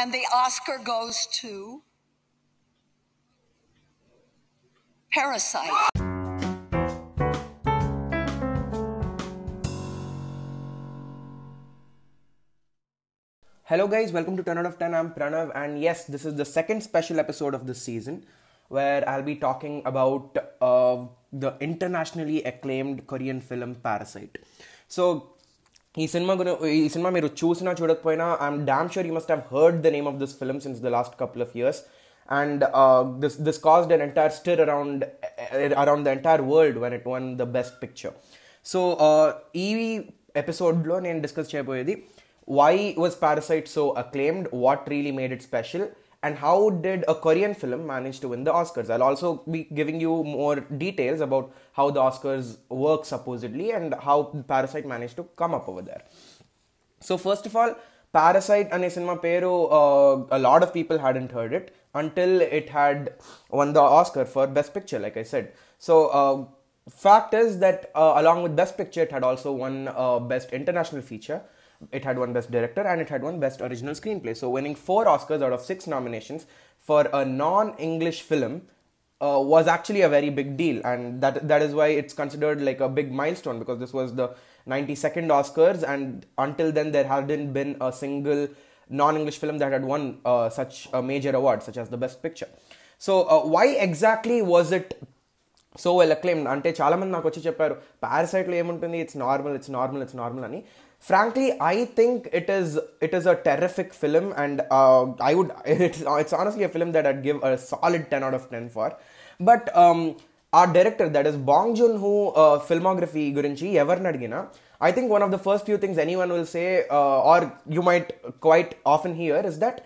And the Oscar goes to Parasite. Hello, guys, welcome to 10 out of 10. I'm Pranav, and yes, this is the second special episode of this season where I'll be talking about uh, the internationally acclaimed Korean film Parasite. So, ఈ సినిమా గురి ఈ సినిమా మీరు చూసినా చూడకపోయినా I'm damn sure you must have heard the name of this film since the last couple of years and this this caused an entire stir around around the entire world when it won the best picture so ఈ ఎపిసోడ్లో నేను discuss చేయబోయేది why was Parasite so acclaimed what really made it special and how did a Korean film manage to win the Oscars? I'll also be giving you more details about how the Oscars work supposedly and how Parasite managed to come up over there. So, first of all, Parasite and cinema pero uh, a lot of people hadn't heard it until it had won the Oscar for Best Picture, like I said. So, uh, fact is that uh, along with Best Picture, it had also won uh, Best International Feature It had won Best Director and it had won Best Original Screenplay. So winning four Oscars out of six nominations for a non-English film uh, was actually a very big deal, and that that is why it's considered like a big milestone because this was the 92nd Oscars, and until then there hadn't been a single non-English film that had won uh, such a major award, such as the Best Picture. So uh, why exactly was it so well acclaim అంటే చాలా మంది నాకు వచ్చి చెప్పారు పారాసైట్లో ఏముంటుంది it's normal it's normal it's normal అని frankly i think it is it is a terrific film and uh, i would it's, it's honestly a film that i'd give a solid 10 out of 10 for. But um, our director that is bong joon-ho uh, filmography gurinchi evarnadgina i think one of the first few things anyone will say uh, or you might quite often hear is that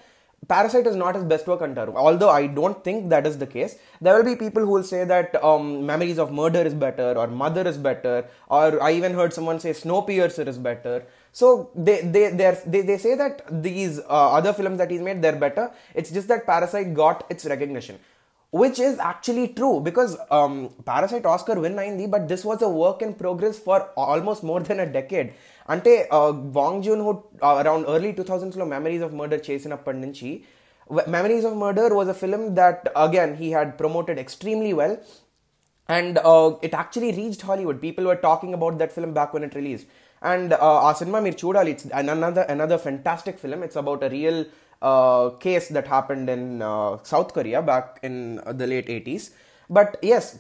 Parasite is not his best work antaru. Although I don't think that is the case, there will be people who will say that um, Memories of Murder is better, or Mother is better, or I even heard someone say Snowpiercer is better. So they they they they say that these uh, other films that he's made they're better. It's just that Parasite got its recognition which is actually true because um, parasite oscar win 90 but this was a work in progress for almost more than a decade. Until uh, bong joon-ho uh, around early 2000s lo memories of murder chasing up nunchi. Memories of murder was a film that again he had promoted extremely well. And uh, it actually reached hollywood. People were talking about that film back when it released. And uh, cinema mir chudali it's another another fantastic film. It's about a real case that happened in uh, South Korea back in uh, the late 80s. But yes,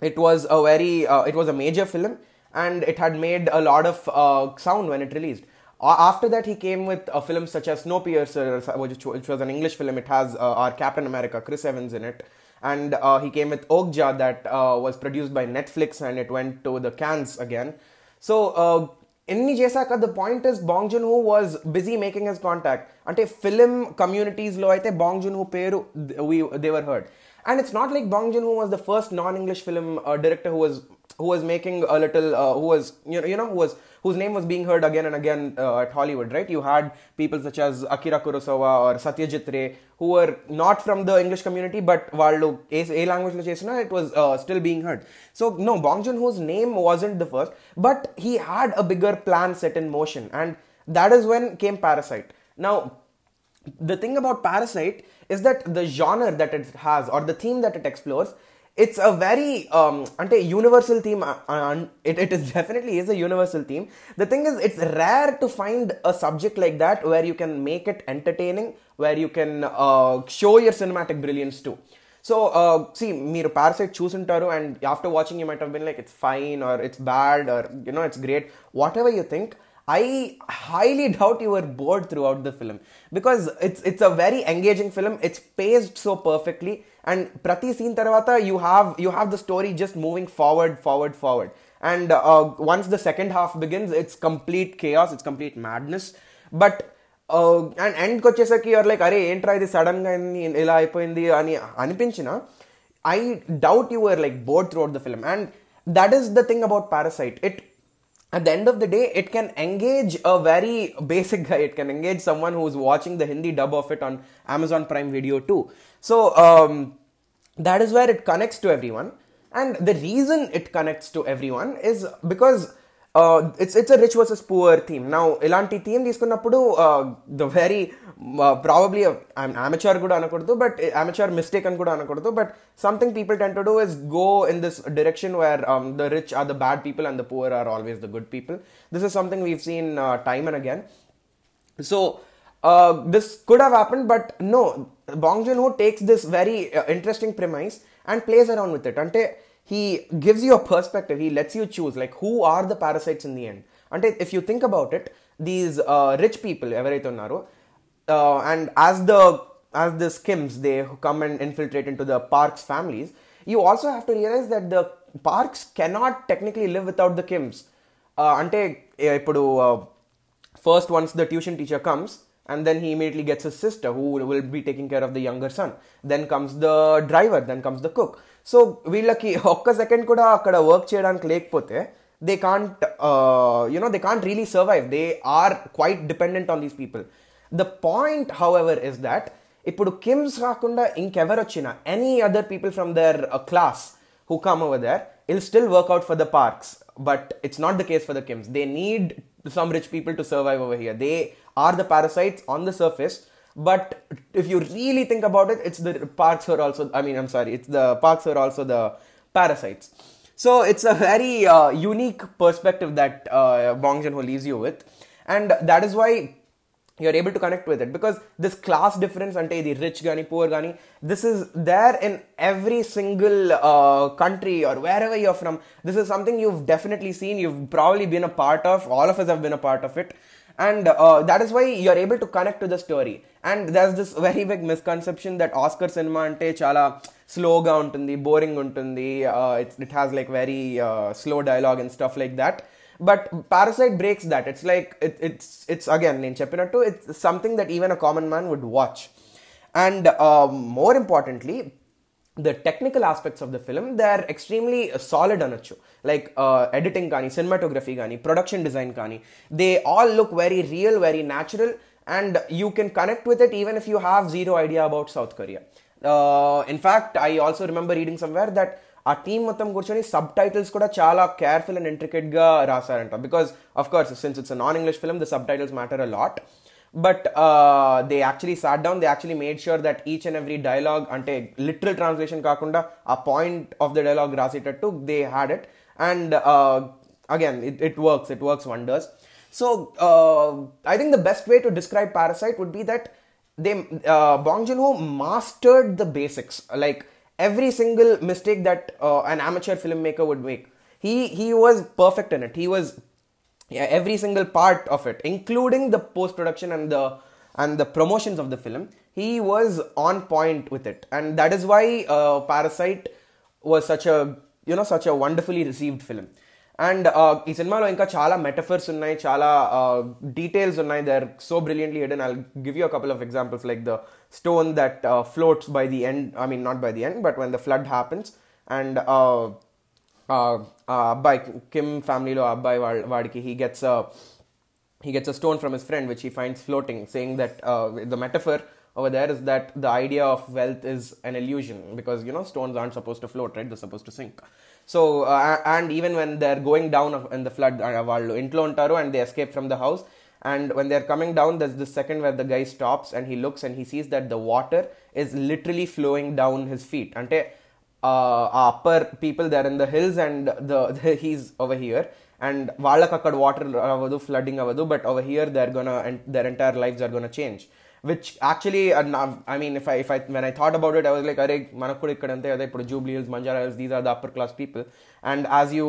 it was a very, uh, it was a major film and it had made a lot of sound when it released. after that, he came with uh, films such as Snowpiercer, which, which was an English film. It has our Captain America, Chris Evans in it. And he came with Okja that was produced by Netflix and it went to the Cannes again. So, ఎన్ని చేశాక the point is Bong Joon Ho was busy making his contact అంటే film కమ్యూనిటీస్లో అయితే Bong Joon Ho పేరు దేవర్ heard and it's not like Bong Joon Ho was the first non English film director who was who was making a little uh, who was you know, you know who was whose name was being heard again and again uh, at Hollywood right you had people such as Akira Kurosawa or Satyajit Ray who were not from the English community but వాళ్ళు ఏ ఏ లాంగ్వేజ్లో చేసినా it was uh, still being heard so no Bong Joon-ho's name wasn't the first but he had a bigger plan set in motion and that is when came Parasite now the thing about Parasite is that the genre that it has or the theme that it explores it's a very um ante universal theme uh, it, it is definitely is a universal theme the thing is it's rare to find a subject like that where you can make it entertaining where you can uh, show your cinematic brilliance too so uh, see మీరు Parasite చూసుంటారు and after watching you might have been like it's fine are it's bad or you know it's great what ever you think I highly doubt you were bored throughout the film because it's it's a very engaging film. It's paced so perfectly, and prati scene tarvata you have you have the story just moving forward, forward, forward. And uh, once the second half begins, it's complete chaos. It's complete madness. But and ఎండ్కి వచ్చేసరికి you're like అరే ఏంట్రా ఇది సడన్గా ఇలా అయిపోయింది అని అనిపించిన I doubt you were like board through out the film and that is the thing about parasite it at the end of the day, it can engage a very basic guy. It can engage someone who's watching the Hindi dub of it on Amazon Prime Video too. So um, that is where it connects to everyone. And the reason it connects to everyone is because it's it's a rich versus poor theme నా ఇలాంటి theme తీసుకున్నప్పుడు the very probably amateur కూడా అనకూడదు but amateur mistake అని కూడా అనకూడదు but something people tend to do is go in this direction where the rich are the bad people and the poor are always the good people this is something we've seen time and again so this could have happened but no no. He takes this very interesting premise and plays around with it అంటే he gives you a perspective. He lets you choose like who are the parasites in the end. Ante if you think about it, these uh, rich people ఎవరైతే ఉన్నారో uh, and as the as the skims they come and infiltrate into the parks families you also have to realize that the parks cannot technically live without the kims uh, అంటే ఇప్పుడు uh, first once the tuition teacher comes and then he immediately gets his sister who will be taking care of the younger son then comes the driver then comes the cook so వీళ్ళకి ఒక్క second కూడా అక్కడ work చేయడానికి లేకపోతే they can't you know they can't really survive they are quite dependent on these people the point however is that ఇప్పుడు Kims కాకుండా ఇంకెవరు వచ్చినా any other people from their class who come over there, it'll still work out for the parks. But it's not the case for the Kims. They need some rich people to survive over here. are the parasites on the surface. But if you really think about it, it's the parks are also, I mean, I'm sorry, it's the parks are also the parasites. So it's a very uh, unique perspective that uh, Bong Joon-ho leaves you with. And that is why you're able to connect with it because this class difference ante the rich gani poor gani this is there in every single uh, country or wherever you're from this is something you've definitely seen you've probably been a part of all of us have been a part of it and uh, that is why you're able to connect to the story and there's this very big misconception that oscar cinema ante chala slowగా ఉంటుంది boring ఉంటుంది it has like very slow dialogue and stuff like that but parasite breaks that it's like it's it's again నేను చెప్పినట్టు it's something that even a common man would watch and more importantly the technical aspects of the film they are extremely solid అనొచ్చు like editing కానీ cinematography కానీ production design కానీ they all look very real very natural and you can connect with it even if you have zero idea about south Korea in fact I also remember reading somewhere that ఆ team మొత్తం కూర్చొని sub titles కూడా చాలా careful and ఇంట్రికెట్ గా రాశారంట because of course since it's non English film the sub titles matter a lot but they actually sat down they actually made sure that each and every dialogue అంటే literal translation కాకుండా ఆ point of the dialogue రాసేటట్టు they had it and again it it works it works wonders so I think the best way to describe parasite would be that they బాంగ్ జున్ హో mastered the basics like every single mistake that uh, an amateur filmmaker would make he he was perfect in it he was yeah, every single part of it including the post production and the and the promotions of the film he was on point with it and that is why uh, parasite was such a you know such a wonderfully received film and ఈ సినిమాలో ఇంకా చాలా metaphors ఉన్నాయి చాలా details ఉన్నాయి they are so brilliantly hidden I give you couple of examples like the stone that floats by the end I mean not by the end but when the flood happens and అబ్బాయి Kim ఫ్యామిలీలో అబ్బాయి వాడికి he gets he gets a stone from his friend which he finds floating saying that uh, the metaphor over there is that the idea of wealth is an illusion because you know stones aren't supposed to float right they're supposed to sink so uh, and even when they're going down in the flood వాళ్ళు ఇంట్లో ఉంటారు and they escape from the house and when they're coming down there's this second where the guy stops and he looks and he sees that the water is literally flowing down his feet అంటే uh, upper people there in the hills and the, he's over here. And Wallakakad water avadu, flooding avadu, but over here they're gonna and their entire lives are gonna change. Which actually uh, i mean if i if i when i thought about it i was like are Hills, banjara hills these are the upper class people. And as you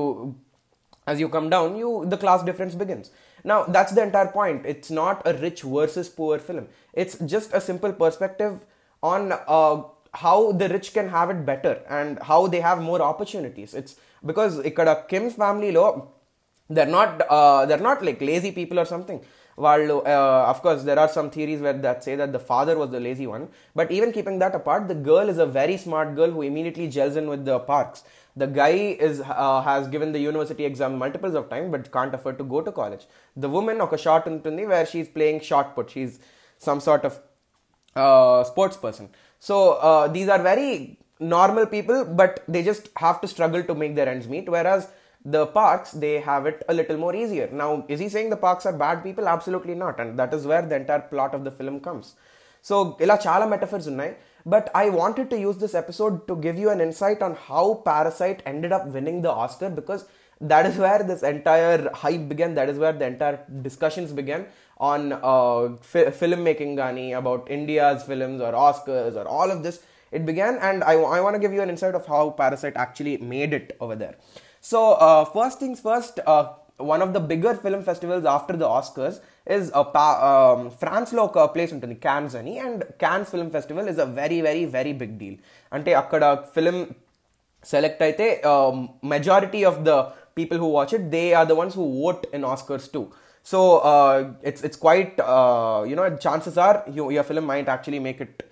as you come down you the class difference begins. Now that's the entire point. It's not a rich versus poor film. It's just a simple perspective on uh, how the rich can have it better and how they have more opportunities it's because ikkada kim's family lo they're not uh, they're not like lazy people or something వాళ్ళు of course there are some theories where that say that the father was the lazy one but even keeping that apart the girl is a very smart girl who immediately gels in with the parks the guy is uh, has given the university exam multiples of times but can't afford to go to college the woman ఒక shot ఉంటుంది where she's playing shot put she's some sort of uh, sports person so uh, these are very normal people but they just have to struggle to make their ends meet whereas the parks they have it a little more easier. Now, is he saying the parks are bad people? Absolutely not, and that is where the entire plot of the film comes. So ఇలా చాలా metaphors ఉన్నాయి but I wanted to use this episode to give you an insight on how parasite ended up winnowing the Oscar because that is where this entire hype began that is where the entire discussions began on uh, fi- filmmaking gani about india's films or oscars or all of this it began and i, I want to give you an insight of how parasite actually made it over there so uh, first things first uh, one of the bigger film festivals after the oscars is a pa- um, france లో ఒక place ఉంటుంది Cannes అని and Cannes film festival is a very very very big deal అంటే అక్కడ film select అయితే majority of the people who watch it they are the ones who vote in oscars too. So uh, it's it's quite uh, you know chances are you, your film might actually make it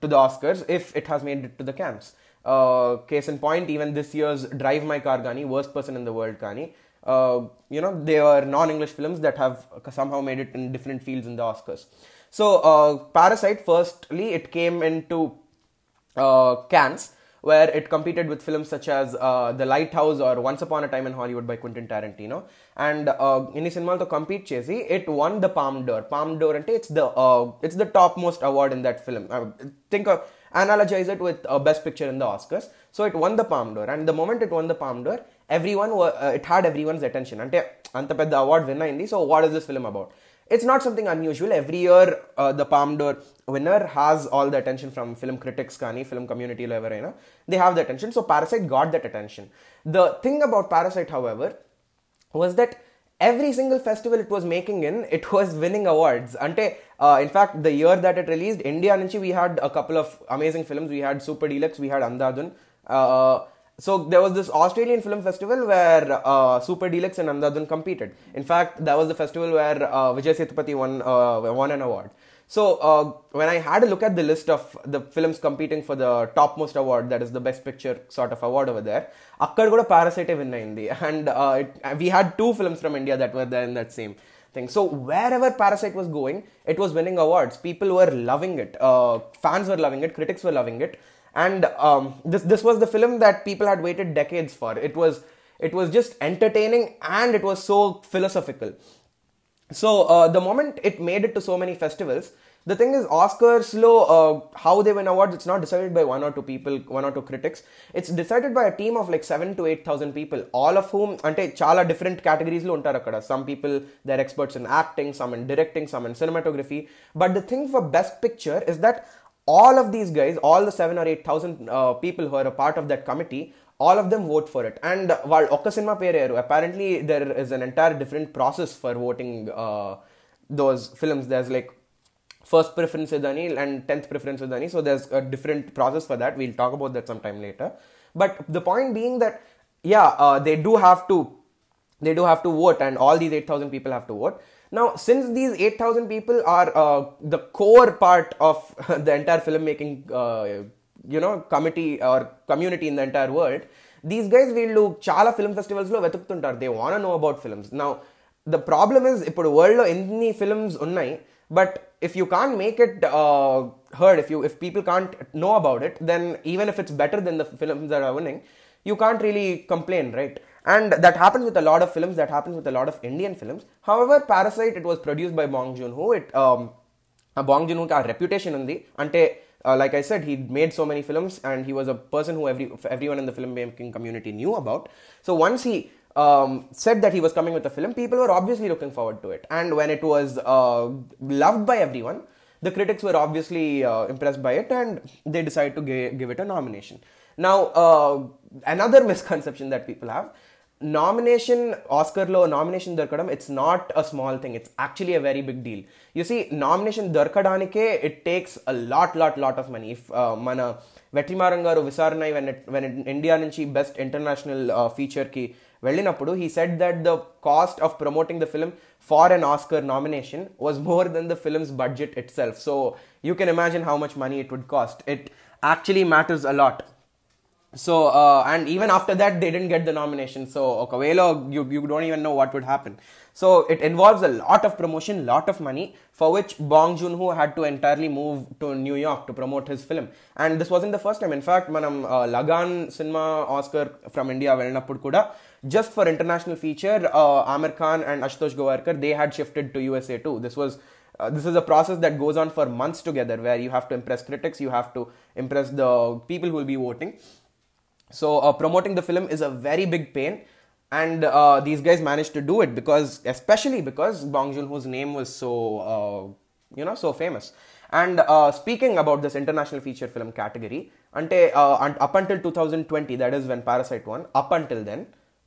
to the oscars if it has made it to the cannes. Uh, case in point even this year's drive my car gani worst person in the world gani uh, you know they are non-english films that have somehow made it in different fields in the oscars. So uh, parasite firstly it came into uh, cannes where it competed with films such as uh, The Lighthouse or Once Upon a Time in Hollywood by Quentin Tarantino. And uh, in this cinema, to compete chesi, it won the Palme d'Or. Palme d'Or, it's the uh, it's the topmost award in that film. Uh, think of analogize it with uh, Best Picture in the Oscars. So it won the Palme d'Or, and the moment it won the Palme d'Or, everyone it had everyone's attention. Ante, ante the award winner in the, so what is this film about? It's not something unusual. Every year, uh, the Palme d'Or winner has all the attention from film critics, kani, film community, level, know, they have the attention. So Parasite got that attention. The thing about Parasite, however, was that every single festival it was making in, it was winning awards. Ante, uh, in fact, the year that it released, India nunchi we had a couple of amazing films. We had Super Deluxe, we had Andhadhun. Uh, so there was this Australian Film Festival where uh, Super Deluxe and Andhadhun competed. In fact, that was the festival where uh, Vijay Sethupathi won uh, won an award. So uh, when I had a look at the list of the films competing for the topmost award, that is the best picture sort of award over there, akkad kuda Parasite win indi, and uh, it, we had two films from India that were there in that same thing. So wherever Parasite was going, it was winning awards. People were loving it. Uh, fans were loving it. Critics were loving it and um, this this was the film that people had waited decades for. It was it was just entertaining and it was so philosophical. So uh, the moment it made it to so many festivals, the thing is oscars slow uh, how they win awards it's not decided by one or two people one or two critics it's decided by a team of like 7 to 8000 people all of whom ante chala different categories lo untaru some people they're experts in acting some in directing some in cinematography but the thing for best picture is that all of these guys, all the seven or eight thousand uh, people who are a part of that committee, all of them vote for it. And while ఒక్క cinema పేరు apparently there is an entire different process for voting uh, those films. There's like first preference idani and 10th preference idani. So there's a different process for that. We'll talk about that sometime later. But the point being that, yeah, uh, they do have to they do have to vote and all these 8000 people have to vote now since these 8000 people are uh, the core part of the entire filmmaking uh, you know committee or community in the entire world these guys వీళ్ళు చాలా film ఫెస్టివల్స్లో వెతుకుతుంటారు they want know about films now the problem is ఇప్పుడు వరల్డ్లో ఎన్ని films ఉన్నాయి but if you can't make it heard if you if people can't know about it then even if it's better then the films there are winning you can't really complain, right? And that happens with a lot of films, that happens with a lot of Indian films. However, Parasite, it was produced by Bong Joon Ho. It, um, uh, Bong Joon Ho ka reputation undi. Ante, uh, like I said, he made so many films and he was a person who every, everyone in the filmmaking community knew about. So once he um, said that he was coming with a film, people were obviously looking forward to it. And when it was uh, loved by everyone, the critics were obviously uh, impressed by it and they decided to g- give it a nomination. Now, uh, another misconception that people have nomination ఆస్కర్లో nomination దొరకడం it's not a small thing it's actually a very big deal you see nomination దొరకడానికే it takes a lot lot lot of money if మన వెట్రిమారం గారు విచారణ when when India నుంచి best international ఫీచర్కి వెళ్ళినప్పుడు he said that the cost of promoting the film for an Oscar nomination was more than the films budget itself so you can imagine how much money it would cost it actually matters a lot so uh, and even after that they didn't get the nomination. So Coelho you, you don't even know what would happen. So it involves a lot of promotion lot of money for which Bong Joon-ho had to entirely move to New York to promote his film. And this wasn't the first time. In fact manam uh, Lagan cinema Oscar from India vellinappudu kuda just for international feature uh, Aamir Khan and Ashutosh Gowariker they had shifted to USA too. This was uh, this is a process that goes on for months together where you have to impress critics you have to impress the people who will be voting. So uh, promoting the film is a very big pain, and uh, these guys managed to do it because, especially because Bong Joon-ho's name was so, uh, you know, so famous. And uh, speaking about this international feature film category, ante uh, up until 2020, that is when Parasite won. Up until then,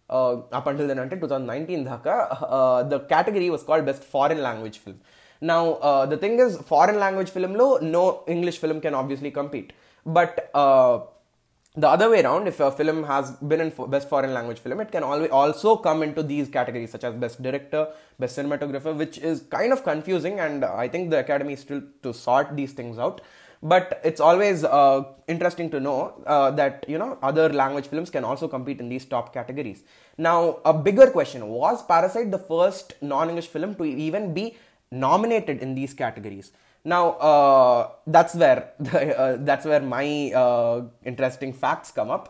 uh, up until then, until 2019, dhaka, the category was called Best Foreign Language Film. Now, the thing is, foreign language film lo, no English film can obviously compete. But the other way around, if a film has been in fo- best foreign language film, it can always also come into these categories such as best director, best cinematographer, which is kind of confusing, and I think the academy is still to sort these things out. But it's always uh, interesting to know uh, that you know other language films can also compete in these top categories. Now, a bigger question: Was Parasite the first non-English film to even be nominated in these categories? Now uh, that's where the, uh, that's where my uh, interesting facts come up.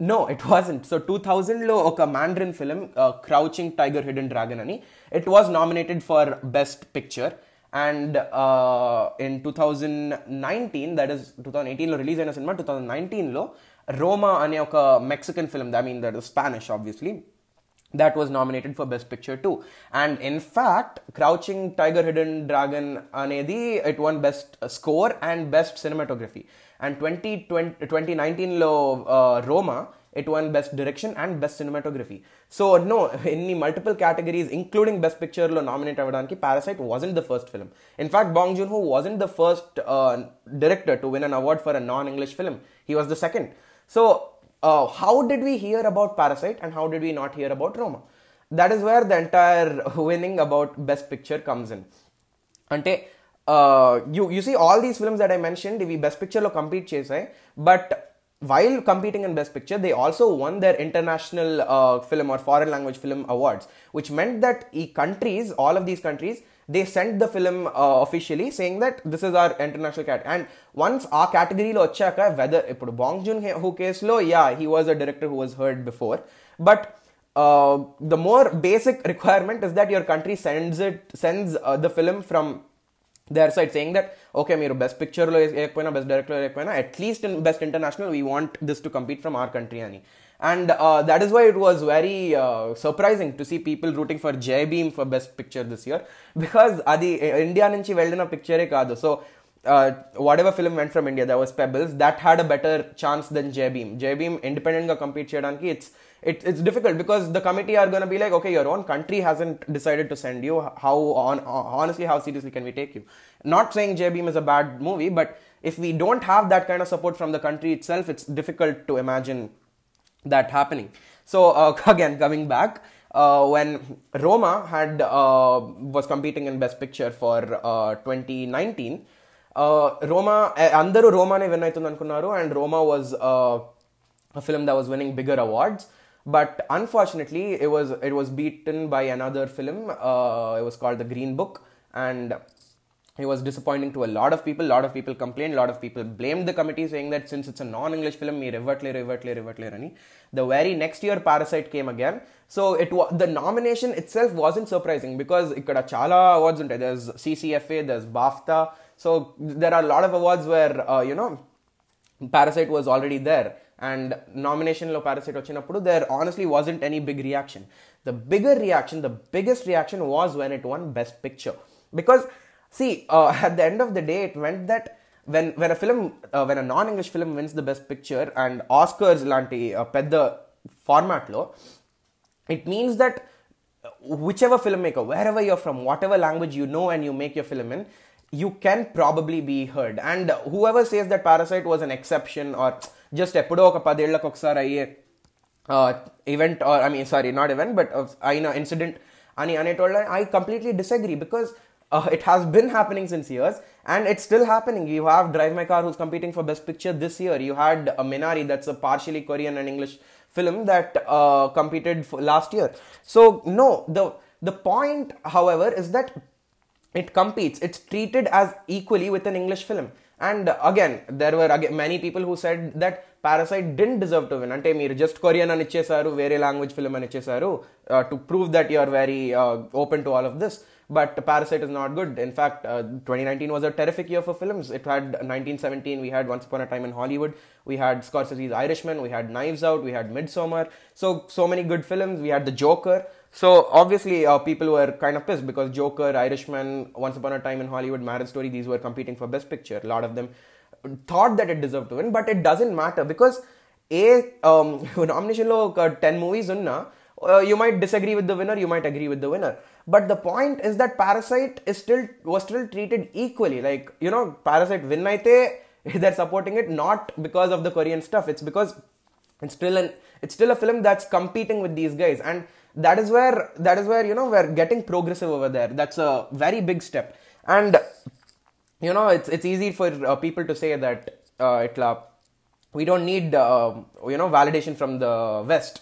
No, it wasn't. So 2000 లో ఒక Mandarin film, uh, Crouching Tiger, Hidden Dragon అని it was nominated for Best Picture. And uh, in 2019, that is 2018 లో release అయిన cinema 2019 లో రోమా అనే ఒక Mexican film I mean that Spanish obviously that was nominated for best picture too. And in fact crouching tiger hidden dragon anedi it won best score and best cinematography. And 2020, 2019 lo uh, roma it won best direction and best cinematography. So no in multiple categories including best picture lo nominate avvadaniki parasite wasn't the first film. In fact bong joon-ho wasn't the first uh, director to win an award for a non-english film. He was the second. So uh, how did we hear about Parasite and how did we not hear about Roma? That is where the entire winning about Best Picture comes in. అంటే you you see all these films that I mention ఇవి best పిక్చర్లో compete చేశాయి but while competing in best picture they also one there international film or foreign language film awards which meant that ఈ countries all of these countries they sent the film uh, officially saying that this is our international cat and once ఆ కేటగిరీలో వచ్చాక weather ఇప్పుడు బాంగ్ June who కేసులో yeah he was a director who was heard before but the more basic requirement is that your country sends it sends uh, the film from their side saying that okay మీరు best పిక్చర్లో వేయకపోయినా best డైరెక్టర్లో వేయకపోయినా at least in best international we want this to compete from our country అని and uh, that is why it was very uh, surprising to see people rooting for Jai Bhim for best picture this year. Because adi india nunchi veldina picture e so uh, whatever film went from india that was pebbles. That had a better chance than jai bhim jai bhim independent compete cheyadaniki it's it's difficult because the committee are going to be like okay your own country hasn't decided to send you. How on honestly how seriously can we take you? Not saying jai bhim is a bad movie but if we don't have that kind of support from the country itself it's difficult to imagine that happening. So uh, again, coming back, uh, when Roma had uh, was competing in Best Picture for uh, 2019, uh, Roma అందరూ రోమానే win అవుతుంది అనుకున్నారు and Roma was a film that was winning bigger awards. But unfortunately, it was it was beaten by another film. Uh, it was called The Green Book, and it was disappointing to a lot of people. A lot of people complained. A lot of people blamed the committee, saying that since it's a non-English film, me revertly, revertly, revertly, rani. The very next year, Parasite came again. So it was the nomination itself wasn't surprising because ikkada chala awards untai. There's CCFA, there's BAFTA. So there are a lot of awards where uh, you know Parasite was already there. And nomination లో Parasite వచ్చినప్పుడు there honestly wasn't any big reaction. The bigger reaction, the biggest reaction was when it won Best Picture. Because see, uh, at the end of the day, it meant that when when a film, uh, when a non-English film wins the Best Picture and Oscars లాంటి uh, పెద్ద format లో, it means that whichever filmmaker, wherever you're from, whatever language you know and you make your film in, you can probably be heard. And whoever says that Parasite was an exception or just ఎప్పుడో ఒక పదేళ్లకు ఒకసారి అయ్యే event are I mean sorry not event but అయిన incident అని అనేటోళ్ళ I completely disagree because it has been happening since years and it's still happening. You have Drive My Car, who's competing for Best Picture this year. You had uh, Minari, that's a partially Korean and English film that uh, competed for last year. So no, the the point, however, is that it competes. It's treated as equally with an English film. And uh, again, there were again, many people who said that parasite dent deserve to win అంటే మీరు just Korean అని ఇచ్చేసారు వేరే language film అని ఇచ్చేసారు to prove that you are very open to all of this But Parasite is not good. In fact, uh, 2019 was a terrific year for films. It had uh, 1917, we had Once Upon a Time in Hollywood, we had Scorsese's Irishman, we had Knives Out, we had Midsommar. So, so many good films. We had The Joker. So obviously, uh, people were kind of pissed because Joker, Irishman, Once Upon a Time in Hollywood, Marriage Story, these were competing for Best Picture. A lot of them thought that it deserved to win, but it doesn't matter because a um, nomination lo uh, ten movies unna, uh, you might disagree with the winner, you might agree with the winner. But the point is that Parasite is still was still treated equally. Like you know, Parasite win they're supporting it not because of the Korean stuff. It's because it's still an it's still a film that's competing with these guys, and that is where that is where you know we're getting progressive over there. That's a very big step, and you know it's it's easy for uh, people to say that uh, itla we don't need uh, you know validation from the west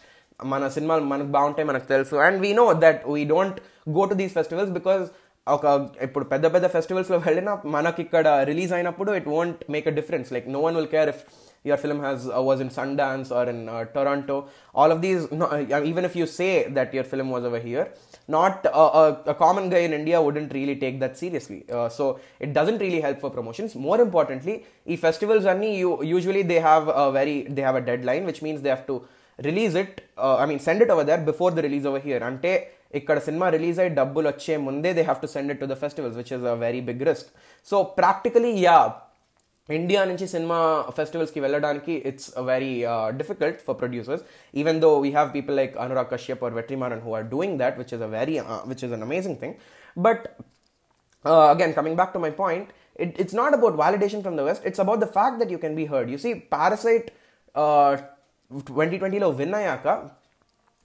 మన సినిమాలు మనకు బాగుంటాయి మనకు తెలుసు and we know that we don't go to these festivals because ఒక ఇప్పుడు పెద్ద పెద్ద ఫెస్టివల్స్లో వెళ్ళినా మనకి ఇక్కడ రిలీజ్ అయినప్పుడు it won't make a difference like no one will care if your film has uh, was in Sundance or in uh, Toronto. All of these, no, uh, even if you say that your film was over here, not uh, a, a common guy in India wouldn't really take that seriously. Uh, so it doesn't really help for promotions. More importantly, e festivals only you usually they have a very they have a deadline, which means they have to release it. Uh, I mean, send it over there before the release over here. అంటే ఇక్కడ సినిమా release అయ్యి డబ్బులు వచ్చే ముందే they have to send it to the festivals which is a very big risk so practically yeah India నుంచి సినిమా ఫెస్టివల్స్కి వెళ్ళడానికి it's very difficult for producers even though we have people like Anurag Kashyap or Vetrimaaran who are doing that which is a very which is an amazing thing but again coming back to my point it, it's not about validation from the West. It's about the fact that you can be heard. You see, Parasite uh, 2020 lo win ayaka,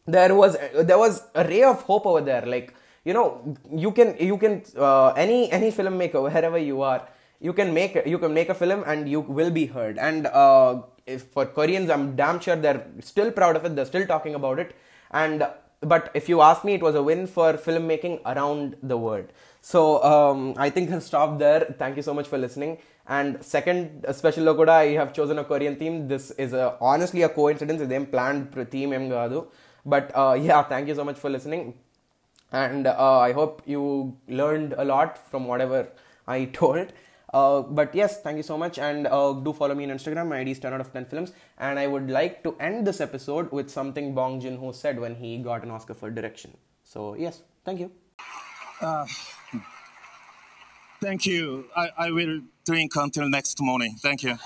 there was there was a ray of hope over there. Like you know, you can you can uh, any any filmmaker wherever you are, you can make you can make a film and you will be heard. And uh, for Koreans, I'm damn sure they're still proud of it. They're still talking about it. And but if you ask me, it was a win for filmmaking around the world. So um, I think I'll stop there. Thank you so much for listening. And second uh, kuda I have chosen a Korean theme. This is a, honestly a coincidence. Pr- theme em kaadu. But uh, yeah, thank you so much for listening. And uh, I hope you learned a lot from whatever I told. Uh, but yes, thank you so much, and uh, do follow me on Instagram. My ID is 10 out of 10 films, and I would like to end this episode with something Bong Joon Ho said when he got an Oscar for direction. So yes, thank you. Thank you. I will drink until next morning. Thank you.